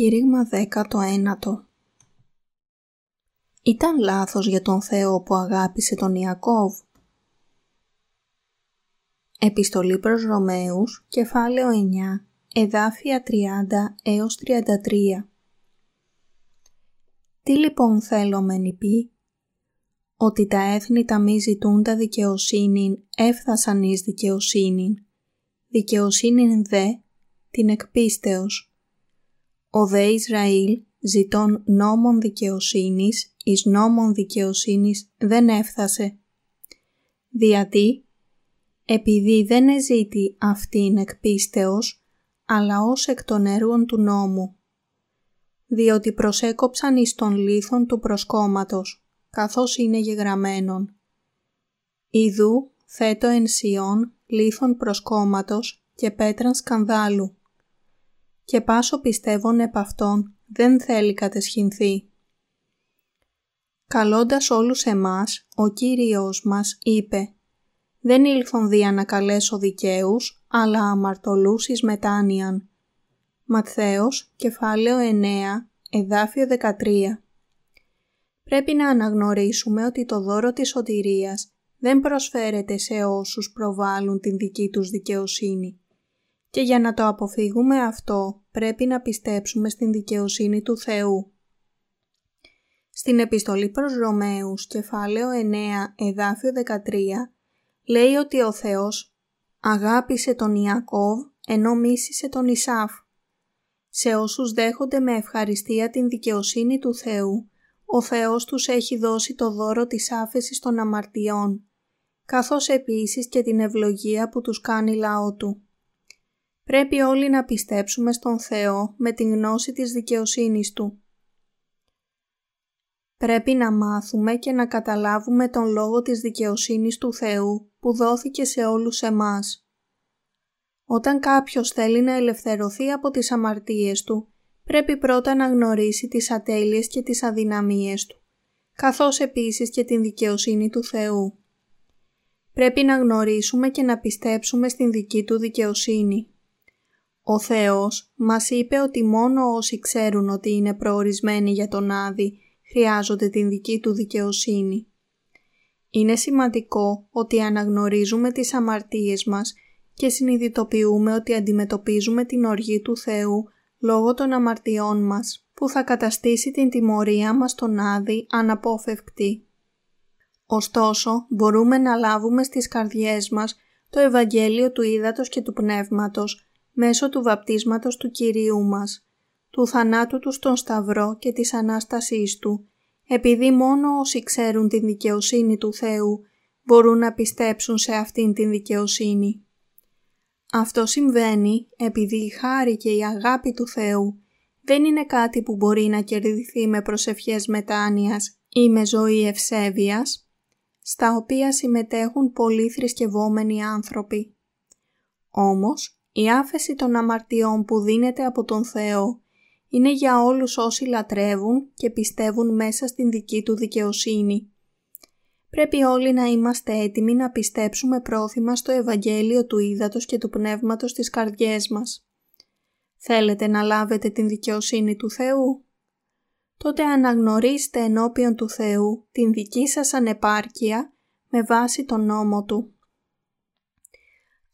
Κήρυγμα 19 Ήταν λάθος για τον Θεό που αγάπησε τον Ιακώβ. Επιστολή προς Ρωμαίους, κεφάλαιο 9, εδάφια 30 έως 33 Τι λοιπόν θέλω μεν πει, ότι τα έθνη τα μη ζητούν τα δικαιοσύνη έφθασαν εις δικαιοσύνη, δικαιοσύνη δε την εκπίστεως ο δε Ισραήλ ζητών νόμων δικαιοσύνης εις νόμων δικαιοσύνης δεν έφτασε. Διατί, επειδή δεν εζήτη αυτήν εκπίστεως, αλλά ως εκ των έργων του νόμου. Διότι προσέκοψαν εις των λίθων του προσκόμματος, καθώς είναι γεγραμμένον. Ιδού θέτω εν σιών λίθων προσκόμματος και πέτραν σκανδάλου και πάσο πιστεύων επ' αυτόν δεν θέλει κατεσχυνθεί. Καλώντας όλους εμάς, ο Κύριος μας είπε «Δεν ήλθον δια να καλέσω δικαίους, αλλά αμαρτωλούς εις μετάνοιαν». Ματθαίος, κεφάλαιο 9, εδάφιο 13 Πρέπει να αναγνωρίσουμε ότι το δώρο της σωτηρίας δεν προσφέρεται σε όσους προβάλλουν την δική τους δικαιοσύνη, και για να το αποφύγουμε αυτό πρέπει να πιστέψουμε στην δικαιοσύνη του Θεού. Στην επιστολή προς Ρωμαίους, κεφάλαιο 9, εδάφιο 13, λέει ότι ο Θεός αγάπησε τον Ιακώβ ενώ μίσησε τον Ισάφ. Σε όσους δέχονται με ευχαριστία την δικαιοσύνη του Θεού, ο Θεός τους έχει δώσει το δώρο της άφεσης των αμαρτιών, καθώς επίσης και την ευλογία που τους κάνει λαό του. Πρέπει όλοι να πιστέψουμε στον Θεό με την γνώση της δικαιοσύνης Του. Πρέπει να μάθουμε και να καταλάβουμε τον λόγο της δικαιοσύνης του Θεού που δόθηκε σε όλους εμάς. Όταν κάποιος θέλει να ελευθερωθεί από τις αμαρτίες του, πρέπει πρώτα να γνωρίσει τις ατέλειες και τις αδυναμίες του, καθώς επίσης και την δικαιοσύνη του Θεού. Πρέπει να γνωρίσουμε και να πιστέψουμε στην δική του δικαιοσύνη. Ο Θεός μας είπε ότι μόνο όσοι ξέρουν ότι είναι προορισμένοι για τον Άδη χρειάζονται την δική του δικαιοσύνη. Είναι σημαντικό ότι αναγνωρίζουμε τις αμαρτίες μας και συνειδητοποιούμε ότι αντιμετωπίζουμε την οργή του Θεού λόγω των αμαρτιών μας που θα καταστήσει την τιμωρία μας στον Άδη αναπόφευκτη. Ωστόσο, μπορούμε να λάβουμε στις καρδιές μας το Ευαγγέλιο του Ήδατος και του Πνεύματος μέσω του βαπτίσματος του Κυρίου μας, του θανάτου του στον Σταυρό και της Ανάστασής Του, επειδή μόνο όσοι ξέρουν την δικαιοσύνη του Θεού μπορούν να πιστέψουν σε αυτήν την δικαιοσύνη. Αυτό συμβαίνει επειδή η χάρη και η αγάπη του Θεού δεν είναι κάτι που μπορεί να κερδιθεί με προσευχές μετάνοιας ή με ζωή ευσέβειας, στα οποία συμμετέχουν πολλοί θρησκευόμενοι άνθρωποι. Όμως, η άφεση των αμαρτιών που δίνεται από τον Θεό είναι για όλους όσοι λατρεύουν και πιστεύουν μέσα στην δική Του δικαιοσύνη. Πρέπει όλοι να είμαστε έτοιμοι να πιστέψουμε πρόθυμα στο Ευαγγέλιο του Ήδατος και του Πνεύματος στις καρδιές μας. Θέλετε να λάβετε την δικαιοσύνη του Θεού; Τότε αναγνωρίστε ενώπιον του Θεού την δική σας ανεπάρκεια με βάση τον νόμο Του.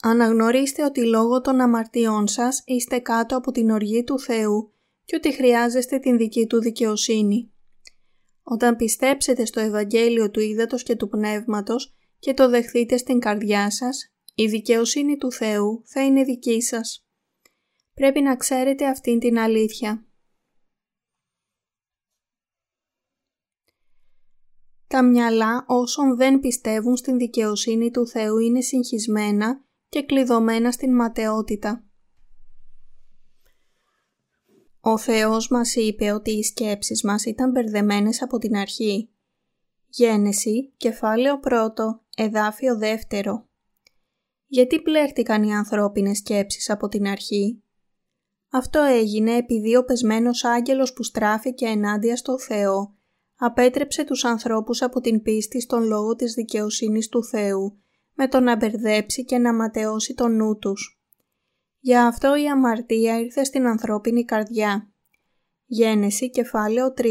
Αναγνωρίστε ότι λόγω των αμαρτιών σας είστε κάτω από την οργή του Θεού και ότι χρειάζεστε την δική Του δικαιοσύνη. Όταν πιστέψετε στο Ευαγγέλιο του Ήδατος και του Πνεύματος και το δεχθείτε στην καρδιά σας, η δικαιοσύνη του Θεού θα είναι δική σας. Πρέπει να ξέρετε αυτήν την αλήθεια. Τα μυαλά όσων δεν πιστεύουν στην δικαιοσύνη του Θεού είναι συγχυσμένα και κλειδωμένα στην ματαιότητα. Ο Θεός μας είπε ότι οι σκέψεις μας ήταν μπερδεμένες από την αρχή. Γένεση, κεφάλαιο πρώτο, εδάφιο δεύτερο. Γιατί πλέρτηκαν οι ανθρώπινες σκέψεις από την αρχή; Αυτό έγινε επειδή ο πεσμένος άγγελος που στράφηκε ενάντια στο Θεό απέτρεψε τους ανθρώπους από την πίστη στον λόγο της δικαιοσύνης του Θεού με το να μπερδέψει και να ματαιώσει τον νου τους. Γι' αυτό η αμαρτία ήρθε στην ανθρώπινη καρδιά. Γένεση κεφάλαιο 3,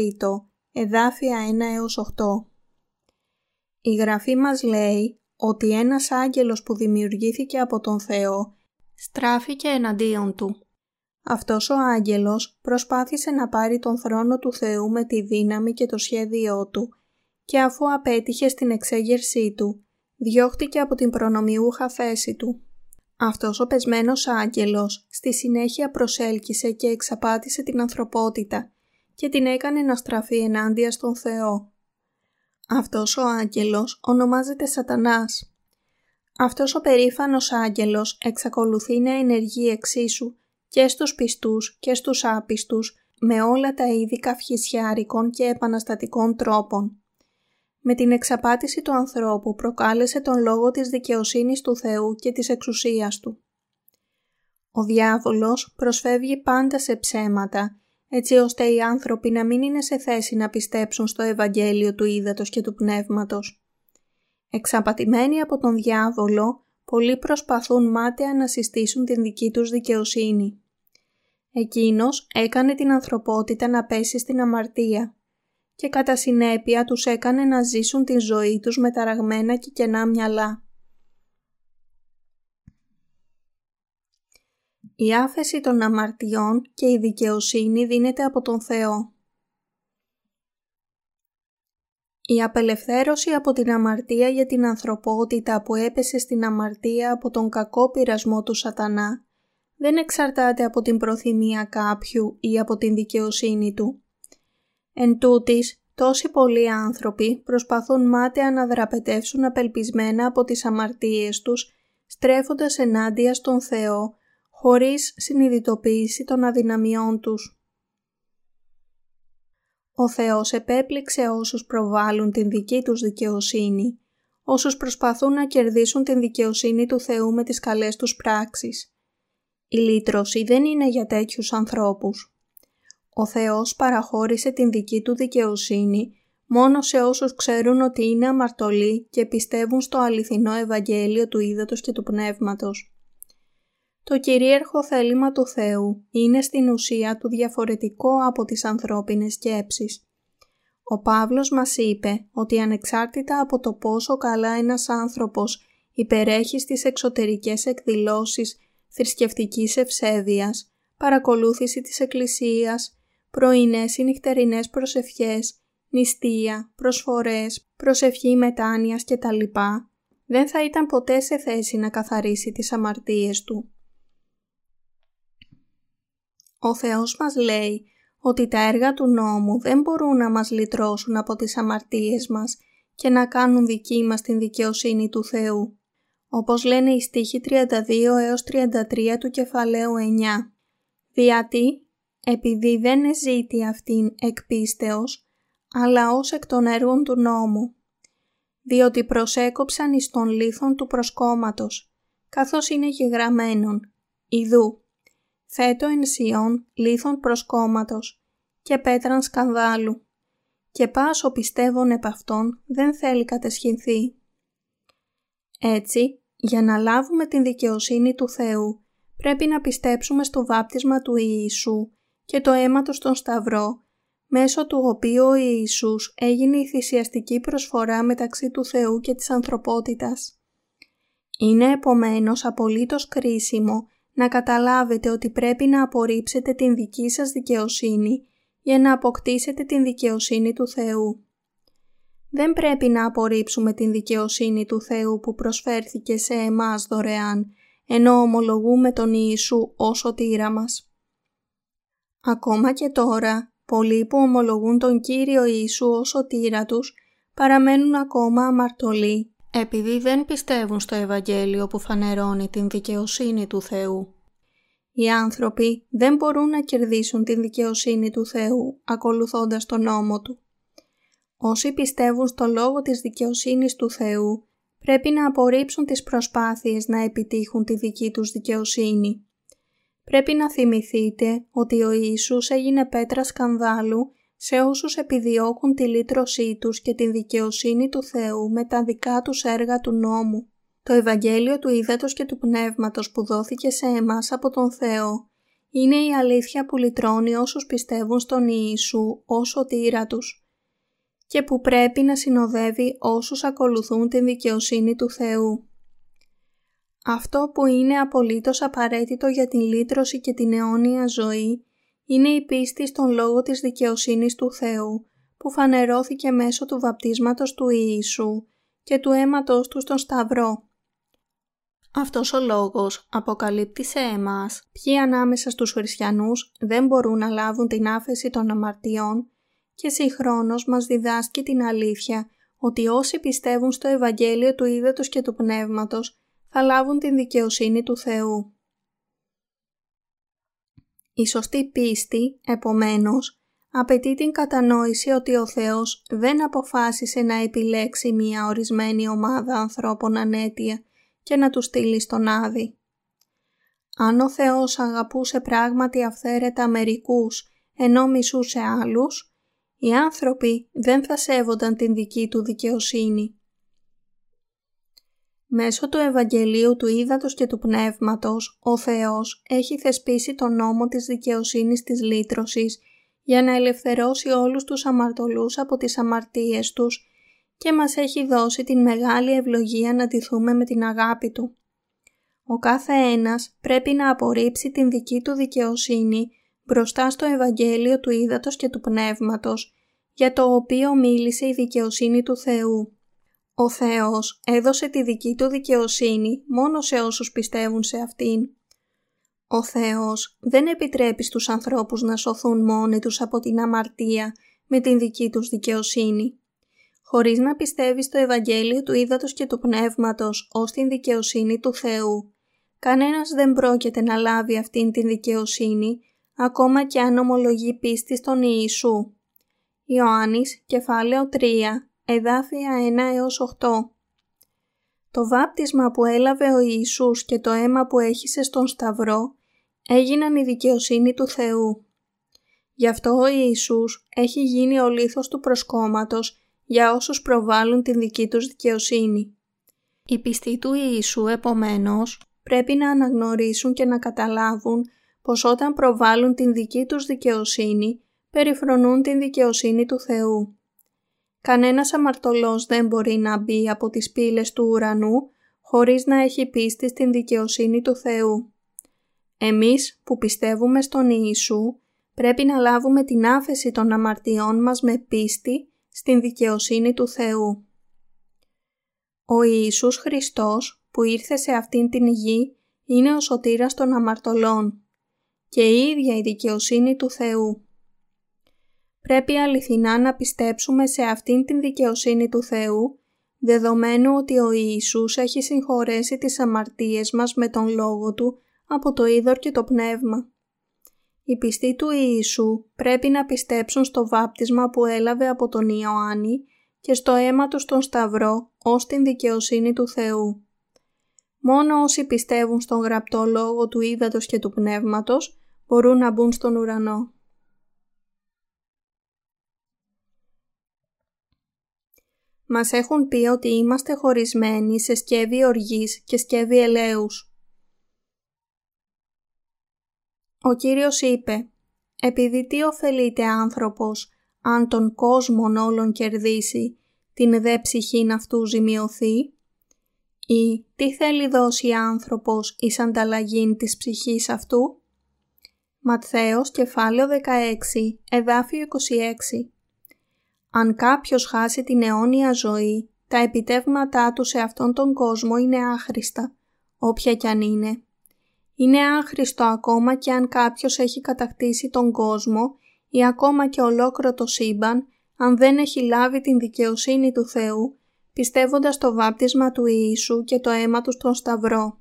εδάφια 1 έως 8. Η Γραφή μας λέει ότι ένας άγγελος που δημιουργήθηκε από τον Θεό στράφηκε εναντίον του. Αυτός ο άγγελος προσπάθησε να πάρει τον θρόνο του Θεού με τη δύναμη και το σχέδιό του και αφού απέτυχε στην εξέγερσή του, διώχτηκε από την προνομιούχα θέση του. Αυτός ο πεσμένος άγγελος στη συνέχεια προσέλκυσε και εξαπάτησε την ανθρωπότητα και την έκανε να στραφεί ενάντια στον Θεό. Αυτός ο άγγελος ονομάζεται Σατανάς. Αυτός ο περήφανος άγγελος εξακολουθεί να ενεργεί εξίσου και στους πιστούς και στους άπιστους με όλα τα είδη καυχησιάρικων και επαναστατικών τρόπων. Με την εξαπάτηση του ανθρώπου προκάλεσε τον λόγο της δικαιοσύνης του Θεού και της εξουσίας του. Ο διάβολος προσφεύγει πάντα σε ψέματα, έτσι ώστε οι άνθρωποι να μην είναι σε θέση να πιστέψουν στο Ευαγγέλιο του Ήδατος και του Πνεύματος. Εξαπατημένοι από τον διάβολο, πολλοί προσπαθούν μάταια να συστήσουν την δική τους δικαιοσύνη. Εκείνος έκανε την ανθρωπότητα να πέσει στην αμαρτία και κατά συνέπεια τους έκανε να ζήσουν τη ζωή τους με ταραγμένα και κενά μυαλά. Η άφεση των αμαρτιών και η δικαιοσύνη δίνεται από τον Θεό. Η απελευθέρωση από την αμαρτία για την ανθρωπότητα που έπεσε στην αμαρτία από τον κακό πειρασμό του σατανά δεν εξαρτάται από την προθυμία κάποιου ή από την δικαιοσύνη του. Εν τούτης, τόσοι πολλοί άνθρωποι προσπαθούν μάταια να δραπετεύσουν απελπισμένα από τις αμαρτίες τους, στρέφοντας ενάντια στον Θεό, χωρίς συνειδητοποίηση των αδυναμιών τους. Ο Θεός επέπληξε όσους προβάλλουν την δική τους δικαιοσύνη, όσους προσπαθούν να κερδίσουν την δικαιοσύνη του Θεού με τις καλές τους πράξεις. Η λύτρωση δεν είναι για τέτοιους ανθρώπους. Ο Θεός παραχώρησε την δική του δικαιοσύνη μόνο σε όσους ξέρουν ότι είναι αμαρτωλοί και πιστεύουν στο αληθινό Ευαγγέλιο του Ήδατος και του Πνεύματος. Το κυρίαρχο θέλημα του Θεού είναι στην ουσία του διαφορετικό από τις ανθρώπινες σκέψεις. Ο Παύλος μας είπε ότι ανεξάρτητα από το πόσο καλά ένας άνθρωπος υπερέχει στις εξωτερικές εκδηλώσεις θρησκευτικής ευσέβειας, παρακολούθηση της Εκκλησίας, πρωινές ή νυχτερινές προσευχές, νηστεία, προσφορές, προσευχή μετάνοιας κτλ. δεν θα ήταν ποτέ σε θέση να καθαρίσει τις αμαρτίες του. Ο Θεός μας λέει ότι τα έργα του νόμου δεν μπορούν να μας λυτρώσουν από τις αμαρτίες μας και να κάνουν δική μας την δικαιοσύνη του Θεού. Όπως λένε οι στίχοι 32 έως 33 του κεφαλαίου 9. «Διότι, επειδή δεν εζήτη αυτήν εκ πίστεως, αλλά ως εκ των έργων του νόμου, διότι προσέκοψαν εις των λίθων του προσκόμματος, καθώς είναι γεγραμμένον, ιδού, θέτω εν σιών λίθων προσκόμματος και πέτραν σκανδάλου, και πάσο πιστεύων επ' αυτόν δεν θέλει κατεσχυνθεί. Έτσι, για να λάβουμε την δικαιοσύνη του Θεού, πρέπει να πιστέψουμε στο βάπτισμα του Ιησού και το αίμα του στον Σταυρό, μέσω του οποίου ο Ιησούς έγινε η θυσιαστική προσφορά μεταξύ του Θεού και της ανθρωπότητας. Είναι επομένως απολύτως κρίσιμο να καταλάβετε ότι πρέπει να απορρίψετε την δική σας δικαιοσύνη για να αποκτήσετε την δικαιοσύνη του Θεού. Δεν πρέπει να απορρίψουμε την δικαιοσύνη του Θεού που προσφέρθηκε σε εμάς δωρεάν, ενώ ομολογούμε τον Ιησού ως σωτήρα μας. Ακόμα και τώρα, πολλοί που ομολογούν τον Κύριο Ιησού ως σωτήρα τους, παραμένουν ακόμα αμαρτωλοί επειδή δεν πιστεύουν στο Ευαγγέλιο που φανερώνει την δικαιοσύνη του Θεού. Οι άνθρωποι δεν μπορούν να κερδίσουν την δικαιοσύνη του Θεού ακολουθώντας τον νόμο Του. Όσοι πιστεύουν στο λόγο της δικαιοσύνης του Θεού πρέπει να απορρίψουν τις προσπάθειες να επιτύχουν τη δική τους δικαιοσύνη. Πρέπει να θυμηθείτε ότι ο Ιησούς έγινε πέτρας σκανδάλου σε όσους επιδιώκουν τη λύτρωσή τους και την δικαιοσύνη του Θεού με τα δικά τους έργα του νόμου. Το Ευαγγέλιο του Ήδατος και του Πνεύματος που δόθηκε σε εμάς από τον Θεό είναι η αλήθεια που λυτρώνει όσους πιστεύουν στον Ιησού ως σωτήρα τους και που πρέπει να συνοδεύει όσους ακολουθούν την δικαιοσύνη του Θεού. Αυτό που είναι απολύτως απαραίτητο για την λύτρωση και την αιώνια ζωή είναι η πίστη στον λόγο της δικαιοσύνης του Θεού που φανερώθηκε μέσω του βαπτίσματος του Ιησού και του αίματος του στον Σταυρό. Αυτός ο λόγος αποκαλύπτει σε εμάς ποιοι ανάμεσα στους χριστιανούς δεν μπορούν να λάβουν την άφεση των αμαρτιών και συγχρόνως μας διδάσκει την αλήθεια ότι όσοι πιστεύουν στο Ευαγγέλιο του Ήδατος και του Πνεύματος θα λάβουν την δικαιοσύνη του Θεού. Η σωστή πίστη, επομένως, απαιτεί την κατανόηση ότι ο Θεός δεν αποφάσισε να επιλέξει μία ορισμένη ομάδα ανθρώπων ανέτεια και να τους στείλει στον Άδη. Αν ο Θεός αγαπούσε πράγματι αυθαίρετα μερικούς ενώ μισούσε άλλους, οι άνθρωποι δεν θα σέβονταν την δική του δικαιοσύνη. Μέσω του Ευαγγελίου του Ήδατος και του Πνεύματος, ο Θεός έχει θεσπίσει τον νόμο της δικαιοσύνης της λύτρωσης για να ελευθερώσει όλους τους αμαρτωλούς από τις αμαρτίες τους και μας έχει δώσει την μεγάλη ευλογία να τηθούμε με την αγάπη Του. Ο κάθε ένας πρέπει να απορρίψει την δική του δικαιοσύνη μπροστά στο Ευαγγέλιο του Ήδατος και του Πνεύματος, για το οποίο μίλησε η δικαιοσύνη του Θεού. Ο Θεός έδωσε τη δική του δικαιοσύνη μόνο σε όσους πιστεύουν σε Αυτήν. Ο Θεός δεν επιτρέπει στους ανθρώπους να σωθούν μόνοι τους από την αμαρτία με την δική τους δικαιοσύνη. Χωρίς να πιστεύει στο Ευαγγέλιο του Ήδατος και του Πνεύματος ως την δικαιοσύνη του Θεού, κανένας δεν πρόκειται να λάβει αυτήν την δικαιοσύνη, ακόμα και αν ομολογεί πίστη στον Ιησού. Ιωάννης, κεφάλαιο 3, εδάφια 1 έως 8 Το βάπτισμα που έλαβε ο Ιησούς και το αίμα που έχησε στον Σταυρό έγιναν η δικαιοσύνη του Θεού. Γι' αυτό ο Ιησούς έχει γίνει ο λίθος του προσκόμματος για όσους προβάλλουν την δική τους δικαιοσύνη. Οι πιστοί του Ιησού επομένως πρέπει να αναγνωρίσουν και να καταλάβουν πως όταν προβάλλουν την δική τους δικαιοσύνη περιφρονούν την δικαιοσύνη του Θεού. Κανένας αμαρτωλός δεν μπορεί να μπει από τις πύλες του ουρανού χωρίς να έχει πίστη στην δικαιοσύνη του Θεού. Εμείς που πιστεύουμε στον Ιησού πρέπει να λάβουμε την άφεση των αμαρτιών μας με πίστη στην δικαιοσύνη του Θεού. Ο Ιησούς Χριστός που ήρθε σε αυτήν την γη είναι ο σωτήρας των αμαρτωλών και η ίδια η δικαιοσύνη του Θεού. Πρέπει αληθινά να πιστέψουμε σε αυτήν την δικαιοσύνη του Θεού, δεδομένου ότι ο Ιησούς έχει συγχωρέσει τις αμαρτίες μας με τον Λόγο Του από το είδωρ και το πνεύμα. Οι πιστοί του Ιησού πρέπει να πιστέψουν στο βάπτισμα που έλαβε από τον Ιωάννη και στο αίμα τους στον Σταυρό ως την δικαιοσύνη του Θεού. Μόνο όσοι πιστεύουν στον γραπτό λόγο του ύδατος και του πνεύματος μπορούν να μπουν στον ουρανό. Μας έχουν πει ότι είμαστε χωρισμένοι σε σκεύη οργής και σκεύη ελέους. Ο Κύριος είπε «Επειδή τι ωφελείται άνθρωπος αν τον κόσμον όλων κερδίσει, την δε ψυχήν αυτού ζημιωθεί» ή «Τι θέλει δώσει άνθρωπος εις ανταλλαγήν της ψυχής αυτού» Ματθαίος κεφάλαιο 16, εδάφιο 26 Αν κάποιος χάσει την αιώνια ζωή, τα επιτεύγματά του σε αυτόν τον κόσμο είναι άχρηστα, όποια κι αν είναι είναι άχρηστο ακόμα και αν κάποιος έχει κατακτήσει τον κόσμο ή ακόμα και ολόκληρο το σύμπαν, αν δεν έχει λάβει την δικαιοσύνη του Θεού, πιστεύοντας το βάπτισμα του Ιησού και το αίμα του στον Σταυρό.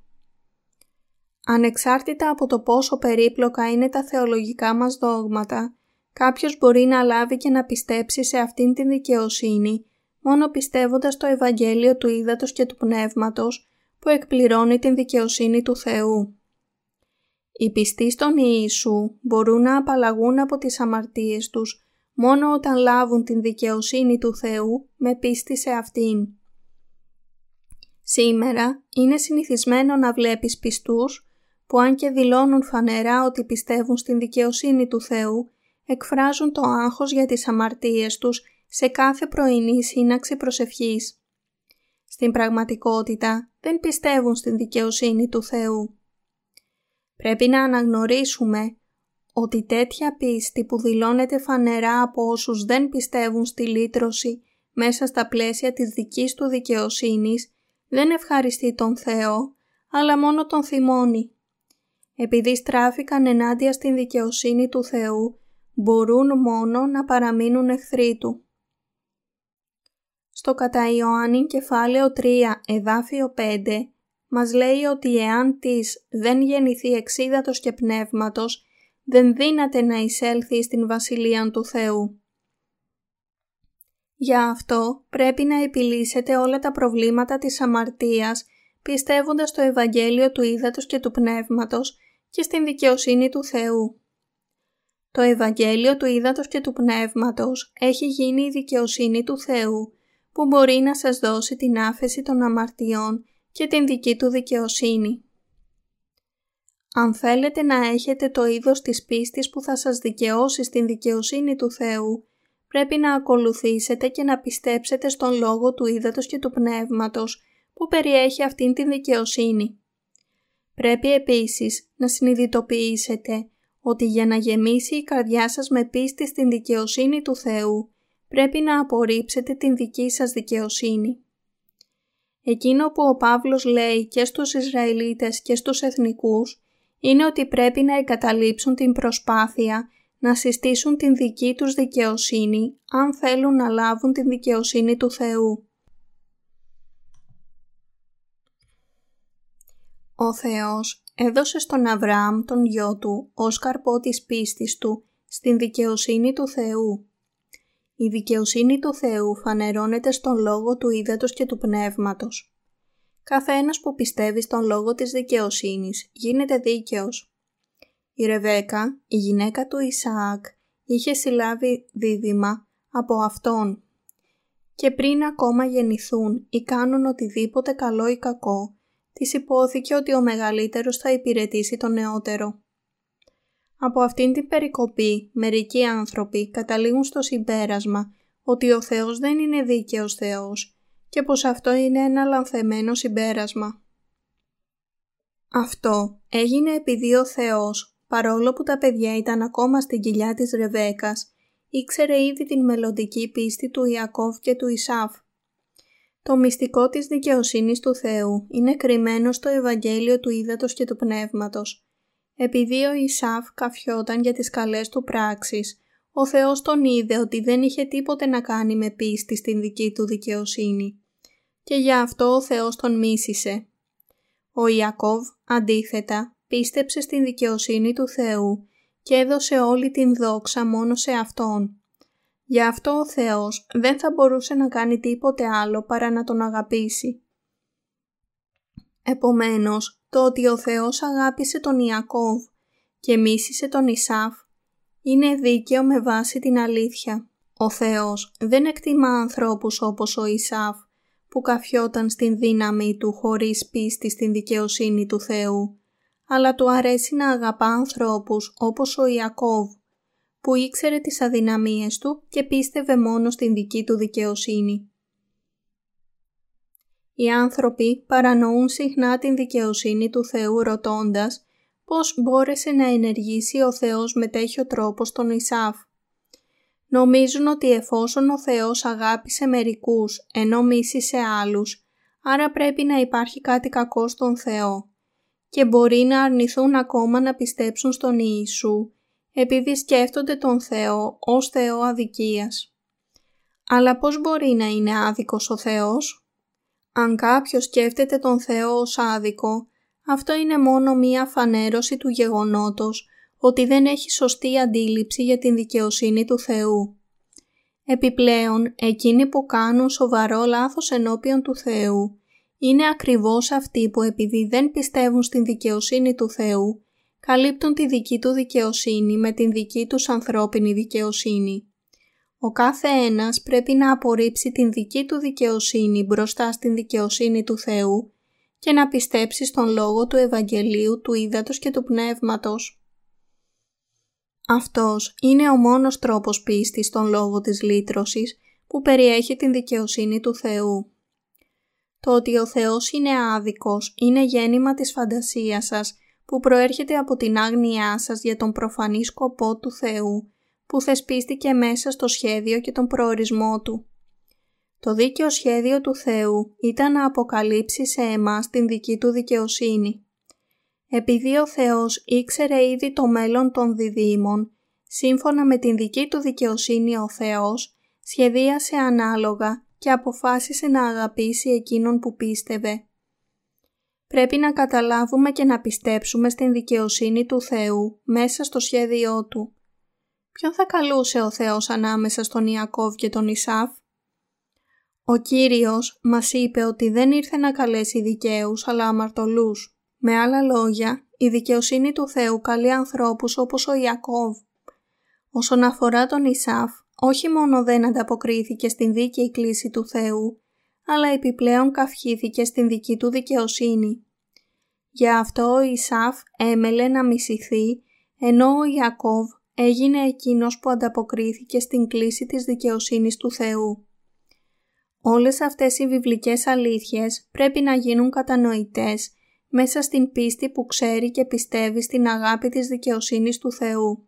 Ανεξάρτητα από το πόσο περίπλοκα είναι τα θεολογικά μας δόγματα, κάποιος μπορεί να λάβει και να πιστέψει σε αυτήν την δικαιοσύνη, μόνο πιστεύοντας το Ευαγγέλιο του Ήδατος και του Πνεύματος, που εκπληρώνει την δικαιοσύνη του Θεού. Οι πιστοί στον Ιησού μπορούν να απαλλαγούν από τις αμαρτίες τους μόνο όταν λάβουν την δικαιοσύνη του Θεού με πίστη σε Αυτήν. Σήμερα είναι συνηθισμένο να βλέπεις πιστούς που αν και δηλώνουν φανερά ότι πιστεύουν στην δικαιοσύνη του Θεού, εκφράζουν το άγχος για τις αμαρτίες τους σε κάθε πρωινή σύναξη προσευχής. Στην πραγματικότητα δεν πιστεύουν στην δικαιοσύνη του Θεού. Πρέπει να αναγνωρίσουμε ότι τέτοια πίστη που δηλώνεται φανερά από όσους δεν πιστεύουν στη λύτρωση μέσα στα πλαίσια της δικής του δικαιοσύνης δεν ευχαριστεί τον Θεό, αλλά μόνο τον θυμώνει. Επειδή στράφηκαν ενάντια στην δικαιοσύνη του Θεού, μπορούν μόνο να παραμείνουν εχθροί Του. Στο κατά Ιωάννη κεφάλαιο 3 εδάφιο 5 μας λέει ότι εάν της δεν γεννηθεί εξίδατος και πνεύματος, δεν δύναται να εισέλθει στην Βασιλεία του Θεού. Για αυτό πρέπει να επιλύσετε όλα τα προβλήματα της αμαρτίας πιστεύοντας στο Ευαγγέλιο του Ήδατος και του Πνεύματος και στην δικαιοσύνη του Θεού. Το Ευαγγέλιο του Ήδατος και του Πνεύματος έχει γίνει η δικαιοσύνη του Θεού που μπορεί να σας δώσει την άφεση των αμαρτιών και την δική του δικαιοσύνη. Αν θέλετε να έχετε το είδος της πίστης που θα σας δικαιώσει στην δικαιοσύνη του Θεού, πρέπει να ακολουθήσετε και να πιστέψετε στον λόγο του ύδατος και του πνεύματος που περιέχει αυτήν την δικαιοσύνη. Πρέπει επίσης να συνειδητοποιήσετε ότι για να γεμίσει η καρδιά σας με πίστη στην δικαιοσύνη του Θεού, πρέπει να απορρίψετε την δική σας δικαιοσύνη. Εκείνο που ο Παύλος λέει και στους Ισραηλίτες και στους εθνικούς είναι ότι πρέπει να εγκαταλείψουν την προσπάθεια να συστήσουν την δική τους δικαιοσύνη αν θέλουν να λάβουν την δικαιοσύνη του Θεού. Ο Θεός έδωσε στον Αβραάμ τον γιο του ως καρπό της πίστης του στην δικαιοσύνη του Θεού. Η δικαιοσύνη του Θεού φανερώνεται στον λόγο του ύδατος και του πνεύματος. Καθένας που πιστεύει στον λόγο της δικαιοσύνης γίνεται δίκαιος. Η Ρεβέκα, η γυναίκα του Ισαάκ, είχε συλλάβει δίδυμα από αυτόν και πριν ακόμα γεννηθούν ή κάνουν οτιδήποτε καλό ή κακό, της υπόθηκε ότι ο μεγαλύτερος θα υπηρετήσει τον νεότερο. Από αυτήν την περικοπή, μερικοί άνθρωποι καταλήγουν στο συμπέρασμα ότι ο Θεός δεν είναι δίκαιος Θεός και πως αυτό είναι ένα λανθεμένο συμπέρασμα. Αυτό έγινε επειδή ο Θεός, παρόλο που τα παιδιά ήταν ακόμα στην κοιλιά της Ρεβέκας, ήξερε ήδη την μελλοντική πίστη του Ιακώβ και του Ισάφ. Το μυστικό της δικαιοσύνης του Θεού είναι κρυμμένο στο Ευαγγέλιο του Ήδατος και του Πνεύματος. Επειδή ο Ισάφ καφιόταν για τις καλές του πράξεις, ο Θεός τον είδε ότι δεν είχε τίποτε να κάνει με πίστη στην δική του δικαιοσύνη. Και γι' αυτό ο Θεός τον μίσησε. Ο Ιακώβ, αντίθετα, πίστεψε στην δικαιοσύνη του Θεού και έδωσε όλη την δόξα μόνο σε Αυτόν. Γι' αυτό ο Θεός δεν θα μπορούσε να κάνει τίποτε άλλο παρά να τον αγαπήσει. Επομένως, το ότι ο Θεός αγάπησε τον Ιακώβ και μίσησε τον Ισάφ είναι δίκαιο με βάση την αλήθεια. Ο Θεός δεν εκτιμά ανθρώπους όπως ο Ισάφ που καφιόταν στην δύναμη του χωρίς πίστη στην δικαιοσύνη του Θεού, αλλά του αρέσει να αγαπά ανθρώπους όπως ο Ιακώβ που ήξερε τις αδυναμίες του και πίστευε μόνο στην δική του δικαιοσύνη. Οι άνθρωποι παρανοούν συχνά την δικαιοσύνη του Θεού ρωτώντας πώς μπόρεσε να ενεργήσει ο Θεός με τέτοιο τρόπο στον Ισάφ. Νομίζουν ότι εφόσον ο Θεός αγάπησε μερικούς ενώ μίσησε άλλους, άρα πρέπει να υπάρχει κάτι κακό στον Θεό και μπορεί να αρνηθούν ακόμα να πιστέψουν στον Ιησού επειδή σκέφτονται τον Θεό ως Θεό αδικίας. Αλλά πώς μπορεί να είναι άδικος ο Θεός; Αν κάποιος σκέφτεται τον Θεό ως άδικο, αυτό είναι μόνο μία φανέρωση του γεγονότος ότι δεν έχει σωστή αντίληψη για την δικαιοσύνη του Θεού. Επιπλέον, εκείνοι που κάνουν σοβαρό λάθος ενώπιον του Θεού, είναι ακριβώς αυτοί που επειδή δεν πιστεύουν στην δικαιοσύνη του Θεού, καλύπτουν τη δική του δικαιοσύνη με την δική τους ανθρώπινη δικαιοσύνη. Ο κάθε ένας πρέπει να απορρίψει την δική του δικαιοσύνη μπροστά στην δικαιοσύνη του Θεού και να πιστέψεις τον λόγο του Ευαγγελίου, του Ήδατος και του Πνεύματος. Αυτός είναι ο μόνος τρόπος πίστης στον λόγο της λύτρωσης που περιέχει την δικαιοσύνη του Θεού. Το ότι ο Θεός είναι άδικος είναι γέννημα της φαντασίας σας που προέρχεται από την άγνοιά σας για τον προφανή σκοπό του Θεού που θεσπίστηκε μέσα στο σχέδιο και τον προορισμό Του. Το δίκαιο σχέδιο του Θεού ήταν να αποκαλύψει σε εμάς την δική Του δικαιοσύνη. Επειδή ο Θεός ήξερε ήδη το μέλλον των διδήμων, σύμφωνα με την δική Του δικαιοσύνη ο Θεός σχεδίασε ανάλογα και αποφάσισε να αγαπήσει εκείνον που πίστευε. Πρέπει να καταλάβουμε και να πιστέψουμε στην δικαιοσύνη του Θεού μέσα στο σχέδιό Του. Ποιον θα καλούσε ο Θεός ανάμεσα στον Ιακώβ και τον Ισάφ; Ο Κύριος μας είπε ότι δεν ήρθε να καλέσει δικαίους αλλά αμαρτωλούς. Με άλλα λόγια, η δικαιοσύνη του Θεού καλεί ανθρώπους όπως ο Ιακώβ. Όσον αφορά τον Ισάφ, όχι μόνο δεν ανταποκρίθηκε στην δίκαιη κλίση του Θεού, αλλά επιπλέον καυχήθηκε στην δική του δικαιοσύνη. Γι' αυτό ο Ισάφ έμελε να μισηθεί, ενώ ο Ιακώβ έγινε εκείνος που ανταποκρίθηκε στην κλίση της δικαιοσύνης του Θεού. Όλες αυτές οι βιβλικές αλήθειες πρέπει να γίνουν κατανοητές μέσα στην πίστη που ξέρει και πιστεύει στην αγάπη της δικαιοσύνης του Θεού.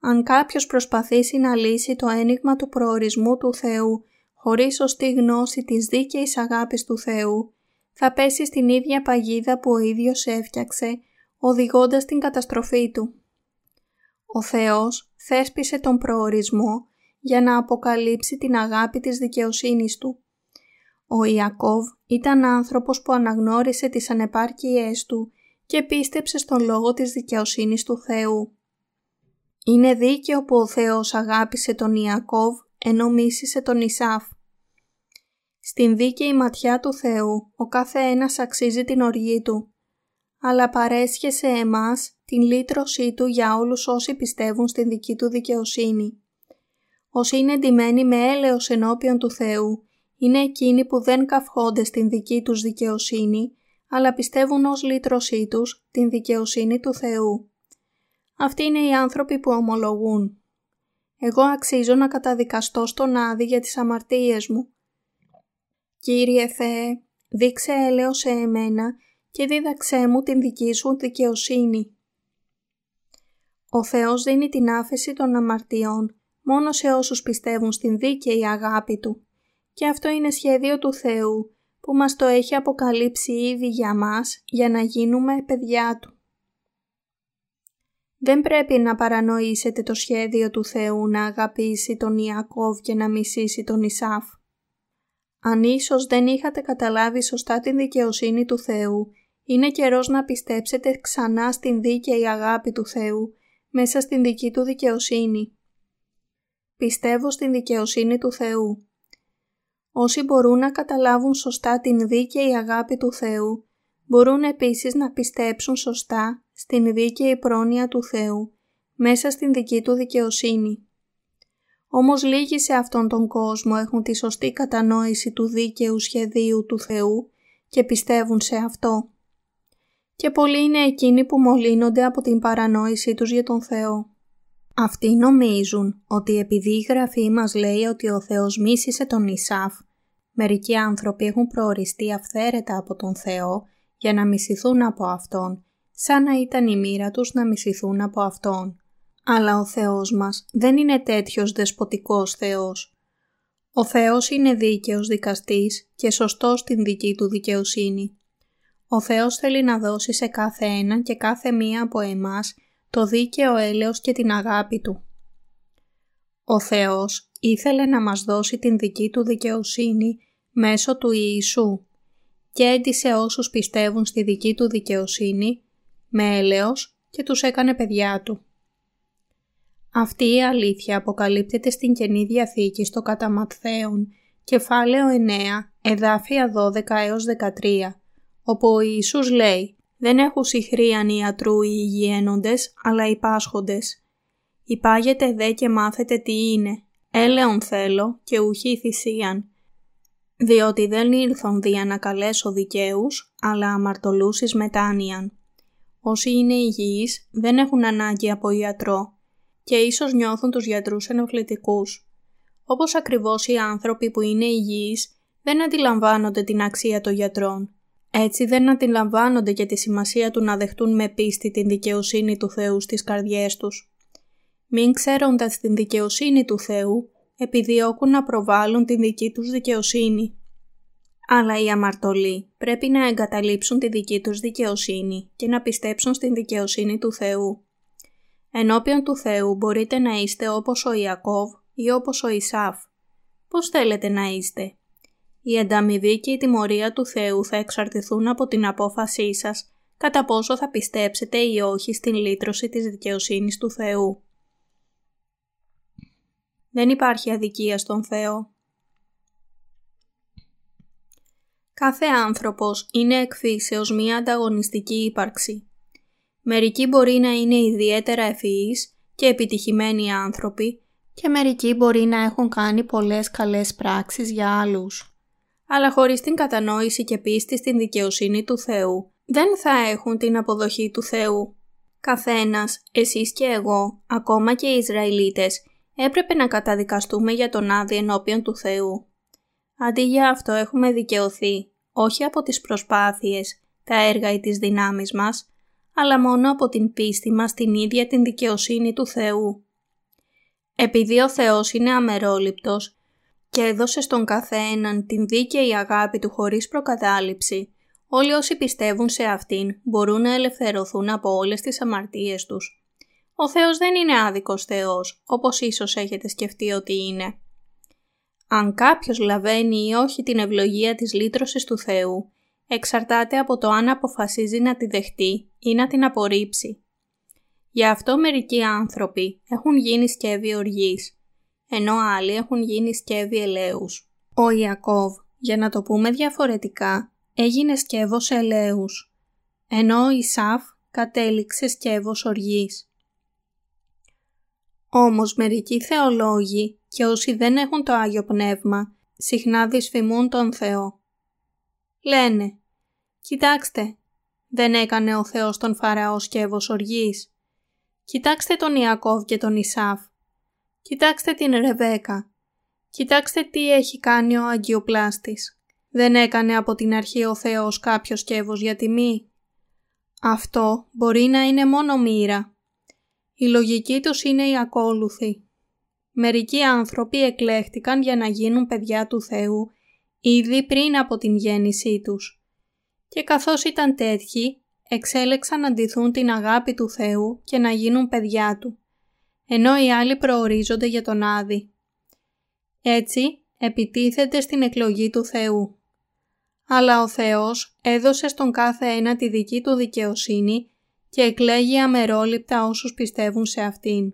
Αν κάποιος προσπαθήσει να λύσει το ένιγμα του προορισμού του Θεού χωρίς σωστή γνώση της δίκαιης αγάπης του Θεού, θα πέσει στην ίδια παγίδα που ο ίδιος έφτιαξε, οδηγώντας την καταστροφή του. Ο Θεός θέσπισε τον προορισμό για να αποκαλύψει την αγάπη της δικαιοσύνης Του. Ο Ιακώβ ήταν άνθρωπος που αναγνώρισε τις ανεπάρκειές του και πίστεψε στον λόγο της δικαιοσύνης του Θεού. Είναι δίκαιο που ο Θεός αγάπησε τον Ιακώβ ενώ μίσησε τον Ισάφ. Στην δίκαιη ματιά του Θεού ο κάθε ένας αξίζει την οργή του, αλλά παρέσχε σε εμάς την λύτρωσή Του για όλους όσοι πιστεύουν στην δική Του δικαιοσύνη. Όσοι είναι εντυμένοι με έλεος ενώπιον του Θεού, είναι εκείνοι που δεν καυχόνται στην δική τους δικαιοσύνη, αλλά πιστεύουν ως λύτρωσή τους την δικαιοσύνη του Θεού. Αυτοί είναι οι άνθρωποι που ομολογούν. Εγώ αξίζω να καταδικαστώ στον Άδη για τις αμαρτίες μου. Κύριε Θεέ, δείξε έλεος σε εμένα και δίδαξέ μου την δική σου δικαιοσύνη. Ο Θεός δίνει την άφεση των αμαρτιών μόνο σε όσους πιστεύουν στην δίκαιη αγάπη Του και αυτό είναι σχέδιο του Θεού που μας το έχει αποκαλύψει ήδη για μας για να γίνουμε παιδιά Του. Δεν πρέπει να παρανοήσετε το σχέδιο του Θεού να αγαπήσει τον Ιακώβ και να μισήσει τον Ισάφ. Αν ίσως δεν είχατε καταλάβει σωστά την δικαιοσύνη του Θεού, είναι καιρός να πιστέψετε ξανά στην δίκαιη αγάπη του Θεού μέσα στην δική του δικαιοσύνη. Πιστεύω στην δικαιοσύνη του Θεού. Όσοι μπορούν να καταλάβουν σωστά την δίκαιη αγάπη του Θεού, μπορούν επίσης να πιστέψουν σωστά στην δίκαιη πρόνοια του Θεού, μέσα στην δική του δικαιοσύνη. Όμως λίγοι σε αυτόν τον κόσμο έχουν τη σωστή κατανόηση του δίκαιου σχεδίου του Θεού και πιστεύουν σε αυτό. Και πολλοί είναι εκείνοι που μολύνονται από την παρανόησή τους για τον Θεό. Αυτοί νομίζουν ότι επειδή η Γραφή μας λέει ότι ο Θεός μίσησε τον Ισάφ, μερικοί άνθρωποι έχουν προοριστεί αυθαίρετα από τον Θεό για να μισηθούν από Αυτόν, σαν να ήταν η μοίρα τους να μισηθούν από Αυτόν. Αλλά ο Θεός μας δεν είναι τέτοιος δεσποτικός Θεός. Ο Θεός είναι δίκαιος δικαστής και σωστός στην δική του δικαιοσύνη. Ο Θεός θέλει να δώσει σε κάθε ένα και κάθε μία από εμάς το δίκαιο έλεος και την αγάπη Του. Ο Θεός ήθελε να μας δώσει την δική Του δικαιοσύνη μέσω του Ιησού και έντισε όσους πιστεύουν στη δική Του δικαιοσύνη με έλεος και τους έκανε παιδιά Του. Αυτή η αλήθεια αποκαλύπτεται στην Καινή Διαθήκη στο κατά Ματθαίον, κεφάλαιο 9, εδάφια 12 έως 13, όπου ο Ιησούς λέει δεν έχουν συχρίαν οι ιατρού οι υγιένοντες, αλλά οι πάσχοντες. Υπάγετε δε και μάθετε τι είναι. Έλεον θέλω και ουχή θυσίαν. διότι δεν ήρθον δια να καλέσω δικαίους, αλλά αμαρτωλούς εις μετάνοιαν. Όσοι είναι υγιείς δεν έχουν ανάγκη από ιατρό και ίσως νιώθουν τους γιατρούς ενοχλητικούς. Όπως ακριβώς οι άνθρωποι που είναι υγιείς δεν αντιλαμβάνονται την αξία των γιατρών. Έτσι δεν αντιλαμβάνονται και τη σημασία του να δεχτούν με πίστη την δικαιοσύνη του Θεού στις καρδιές τους. Μην ξέροντας την δικαιοσύνη του Θεού, επιδιώκουν να προβάλλουν την δική τους δικαιοσύνη. Αλλά οι αμαρτωλοί πρέπει να εγκαταλείψουν τη δική τους δικαιοσύνη και να πιστέψουν στην δικαιοσύνη του Θεού. Ενώπιον του Θεού μπορείτε να είστε όπως ο Ιακώβ ή όπως ο Ισάφ. Πώς θέλετε να είστε; Η ανταμοιβή και η τιμωρία του Θεού θα εξαρτηθούν από την απόφασή σας κατά πόσο θα πιστέψετε ή όχι στην λύτρωση της δικαιοσύνης του Θεού. Δεν υπάρχει αδικία στον Θεό. Κάθε άνθρωπος είναι εκφύσεως μία ανταγωνιστική ύπαρξη. Μερικοί μπορεί να είναι ιδιαίτερα ευφυείς και επιτυχημένοι άνθρωποι και μερικοί μπορεί να έχουν κάνει πολλές καλές πράξεις για άλλους. Αλλά χωρίς την κατανόηση και πίστη στην δικαιοσύνη του Θεού, δεν θα έχουν την αποδοχή του Θεού. Καθένας, εσείς και εγώ, ακόμα και οι Ισραηλίτες, έπρεπε να καταδικαστούμε για τον άδει ενώπιον του Θεού. Αντί για αυτό έχουμε δικαιωθεί, όχι από τις προσπάθειες, τα έργα ή τις δυνάμεις μας, αλλά μόνο από την πίστη μας στην ίδια την δικαιοσύνη του Θεού. Επειδή ο Θεός είναι αμερόληπτος και έδωσε στον καθέναν την δίκαιη αγάπη του χωρίς προκατάληψη, όλοι όσοι πιστεύουν σε Αυτήν μπορούν να ελευθερωθούν από όλες τις αμαρτίες τους. Ο Θεός δεν είναι άδικος Θεός, όπως ίσως έχετε σκεφτεί ότι είναι. Αν κάποιος λαβαίνει ή όχι την ευλογία της λύτρωσης του Θεού, εξαρτάται από το αν αποφασίζει να τη δεχτεί ή να την απορρίψει. Γι' αυτό μερικοί άνθρωποι έχουν γίνει σκεύοι οργής, ενώ άλλοι έχουν γίνει σκεύοι ελαίους. Ο Ιακώβ, για να το πούμε διαφορετικά, έγινε σκεύος ελαίους, ενώ ο Ισάφ κατέληξε σκεύος οργής. Όμως μερικοί θεολόγοι και όσοι δεν έχουν το Άγιο Πνεύμα συχνά δυσφημούν τον Θεό. Λένε «Κοιτάξτε, δεν έκανε ο Θεός τον Φαραώ σκεύος οργής. Κοιτάξτε τον Ιακώβ και τον Ισάφ. Κοιτάξτε την Ρεβέκα. Κοιτάξτε τι έχει κάνει ο Αγιοπλάστης. Δεν έκανε από την αρχή ο Θεός κάποιο σκεύος για τιμή. Αυτό μπορεί να είναι μόνο μοίρα. Η λογική τους είναι η ακόλουθη. Μερικοί άνθρωποι εκλέχτηκαν για να γίνουν παιδιά του Θεού ήδη πριν από την γέννησή τους. Και καθώς ήταν τέτοιοι, εξέλεξαν να ντυθούν την αγάπη του Θεού και να γίνουν παιδιά Του, ενώ οι άλλοι προορίζονται για τον Άδη. Έτσι, επιτίθεται στην εκλογή του Θεού. Αλλά ο Θεός έδωσε στον κάθε ένα τη δική του δικαιοσύνη και εκλέγει αμερόληπτα όσους πιστεύουν σε Αυτήν.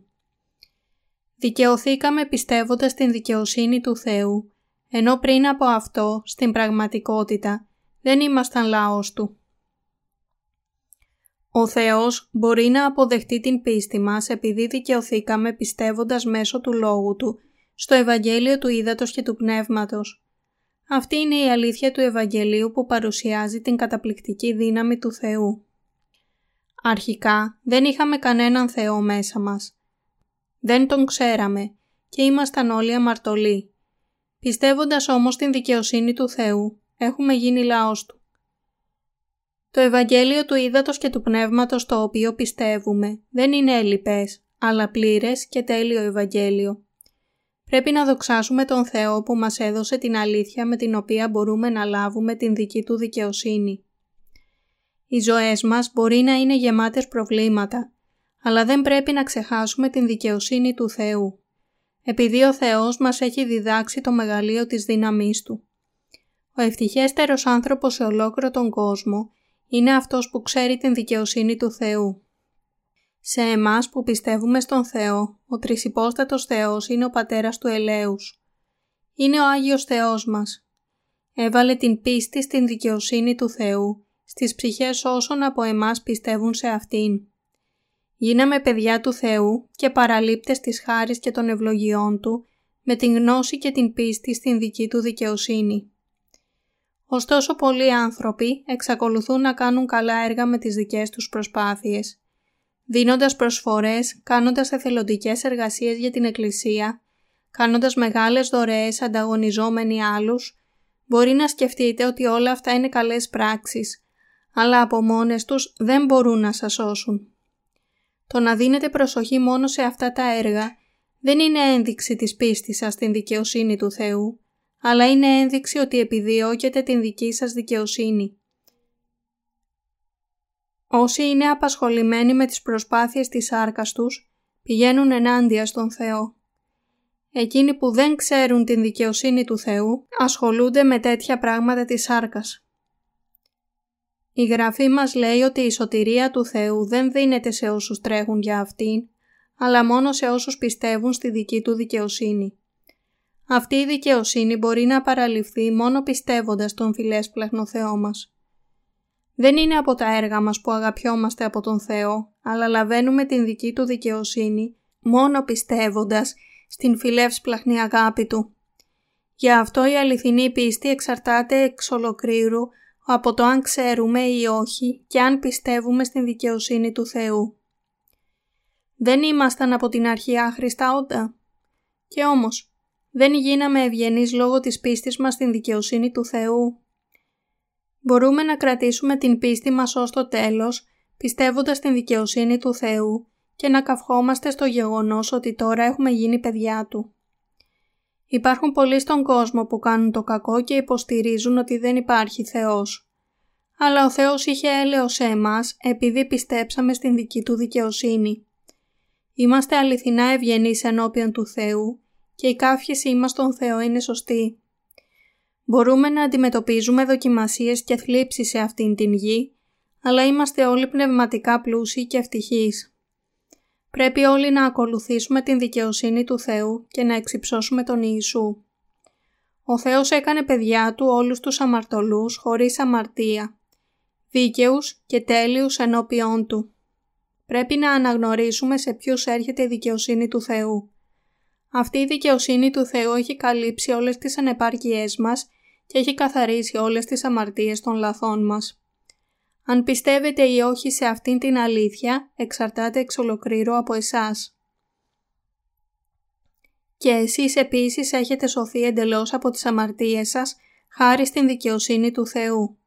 Δικαιωθήκαμε πιστεύοντας την δικαιοσύνη του Θεού, ενώ πριν από αυτό, στην πραγματικότητα, δεν ήμασταν λαός Του. Ο Θεός μπορεί να αποδεχτεί την πίστη μας επειδή δικαιωθήκαμε πιστεύοντας μέσω του Λόγου Του στο Ευαγγέλιο του Ήδατος και του Πνεύματος. Αυτή είναι η αλήθεια του Ευαγγελίου που παρουσιάζει την καταπληκτική δύναμη του Θεού. Αρχικά δεν είχαμε κανέναν Θεό μέσα μας. Δεν τον ξέραμε και ήμασταν όλοι αμαρτωλοί. Πιστεύοντας όμως την δικαιοσύνη του Θεού, έχουμε γίνει λαός Του. Το Ευαγγέλιο του Ήδατος και του Πνεύματος το οποίο πιστεύουμε δεν είναι ελλειπές, αλλά πλήρες και τέλειο Ευαγγέλιο. Πρέπει να δοξάσουμε τον Θεό που μας έδωσε την αλήθεια με την οποία μπορούμε να λάβουμε την δική Του δικαιοσύνη. Οι ζωές μας μπορεί να είναι γεμάτες προβλήματα, αλλά δεν πρέπει να ξεχάσουμε την δικαιοσύνη του Θεού, επειδή ο Θεός μας έχει διδάξει το μεγαλείο της δύναμής Του. Ο ευτυχέστερος άνθρωπος σε ολόκληρο τον κόσμο είναι αυτός που ξέρει την δικαιοσύνη του Θεού. Σε εμάς που πιστεύουμε στον Θεό, ο τρισυπόστατος Θεός είναι ο Πατέρας του Ελέους. Είναι ο Άγιος Θεός μας. Έβαλε την πίστη στην δικαιοσύνη του Θεού, στις ψυχές όσων από εμάς πιστεύουν σε Αυτήν. Γίναμε παιδιά του Θεού και παραλήπτες της χάρης και των ευλογιών Του, με την γνώση και την πίστη στην δική Του δικαιοσύνη. Ωστόσο πολλοί άνθρωποι εξακολουθούν να κάνουν καλά έργα με τις δικές τους προσπάθειες. Δίνοντας προσφορές, κάνοντας εθελοντικές εργασίες για την Εκκλησία, κάνοντας μεγάλες δωρεές ανταγωνιζόμενοι άλλους, μπορεί να σκεφτείτε ότι όλα αυτά είναι καλές πράξεις, αλλά από μόνες τους δεν μπορούν να σας σώσουν. Το να δίνετε προσοχή μόνο σε αυτά τα έργα δεν είναι ένδειξη της πίστης σας στην δικαιοσύνη του Θεού, αλλά είναι ένδειξη ότι επιδιώκετε την δική σας δικαιοσύνη. Όσοι είναι απασχολημένοι με τις προσπάθειες της σάρκας τους, πηγαίνουν ενάντια στον Θεό. Εκείνοι που δεν ξέρουν την δικαιοσύνη του Θεού, ασχολούνται με τέτοια πράγματα της σάρκας. Η Γραφή μας λέει ότι η σωτηρία του Θεού δεν δίνεται σε όσους τρέχουν για Αυτήν, αλλά μόνο σε όσους πιστεύουν στη δική Του δικαιοσύνη. Αυτή η δικαιοσύνη μπορεί να παραλυφθεί μόνο πιστεύοντας τον φιλέσπλαχνο Θεό μας. Δεν είναι από τα έργα μας που αγαπιόμαστε από τον Θεό, αλλά λαβαίνουμε την δική Του δικαιοσύνη μόνο πιστεύοντας στην φιλεύσπλαχνη αγάπη Του. Γι' αυτό η αληθινή πίστη εξαρτάται εξ ολοκλήρου από το αν ξέρουμε ή όχι και αν πιστεύουμε στην δικαιοσύνη του Θεού. Δεν ήμασταν από την αρχή άχρηστα όντα. Και όμως, δεν γίναμε ευγενείς λόγω της πίστης μας στην δικαιοσύνη του Θεού. Μπορούμε να κρατήσουμε την πίστη μας ως το τέλος, πιστεύοντας την δικαιοσύνη του Θεού και να καυχόμαστε στο γεγονός ότι τώρα έχουμε γίνει παιδιά Του. Υπάρχουν πολλοί στον κόσμο που κάνουν το κακό και υποστηρίζουν ότι δεν υπάρχει Θεός. Αλλά ο Θεός είχε έλεος σε εμάς επειδή πιστέψαμε στην δική Του δικαιοσύνη. Είμαστε αληθινά ευγενείς ενώπιον του Θεού και η κάφιεσή μας στον Θεό είναι σωστή. Μπορούμε να αντιμετωπίζουμε δοκιμασίες και θλίψεις σε αυτήν την γη, αλλά είμαστε όλοι πνευματικά πλούσιοι και ευτυχείς. Πρέπει όλοι να ακολουθήσουμε την δικαιοσύνη του Θεού και να εξυψώσουμε τον Ιησού. Ο Θεός έκανε παιδιά Του όλους τους αμαρτωλούς χωρίς αμαρτία, δίκαιους και τέλειους ενώπιόν Του. Πρέπει να αναγνωρίσουμε σε ποιους έρχεται η δικαιοσύνη του Θεού. Αυτή η δικαιοσύνη του Θεού έχει καλύψει όλες τις ανεπάρκειές μας και έχει καθαρίσει όλες τις αμαρτίες των λαθών μας. Αν πιστεύετε ή όχι σε αυτήν την αλήθεια, εξαρτάται εξ ολοκλήρου από εσάς. Και εσείς επίσης έχετε σωθεί εντελώς από τις αμαρτίες σας, χάρη στην δικαιοσύνη του Θεού.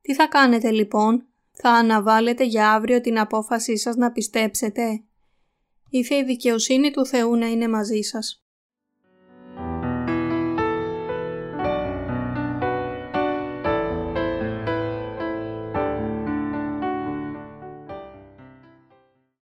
Τι θα κάνετε λοιπόν, θα αναβάλλετε για αύριο την απόφασή σας να πιστέψετε; Ήθε η δικαιοσύνη του Θεού να είναι μαζί σας.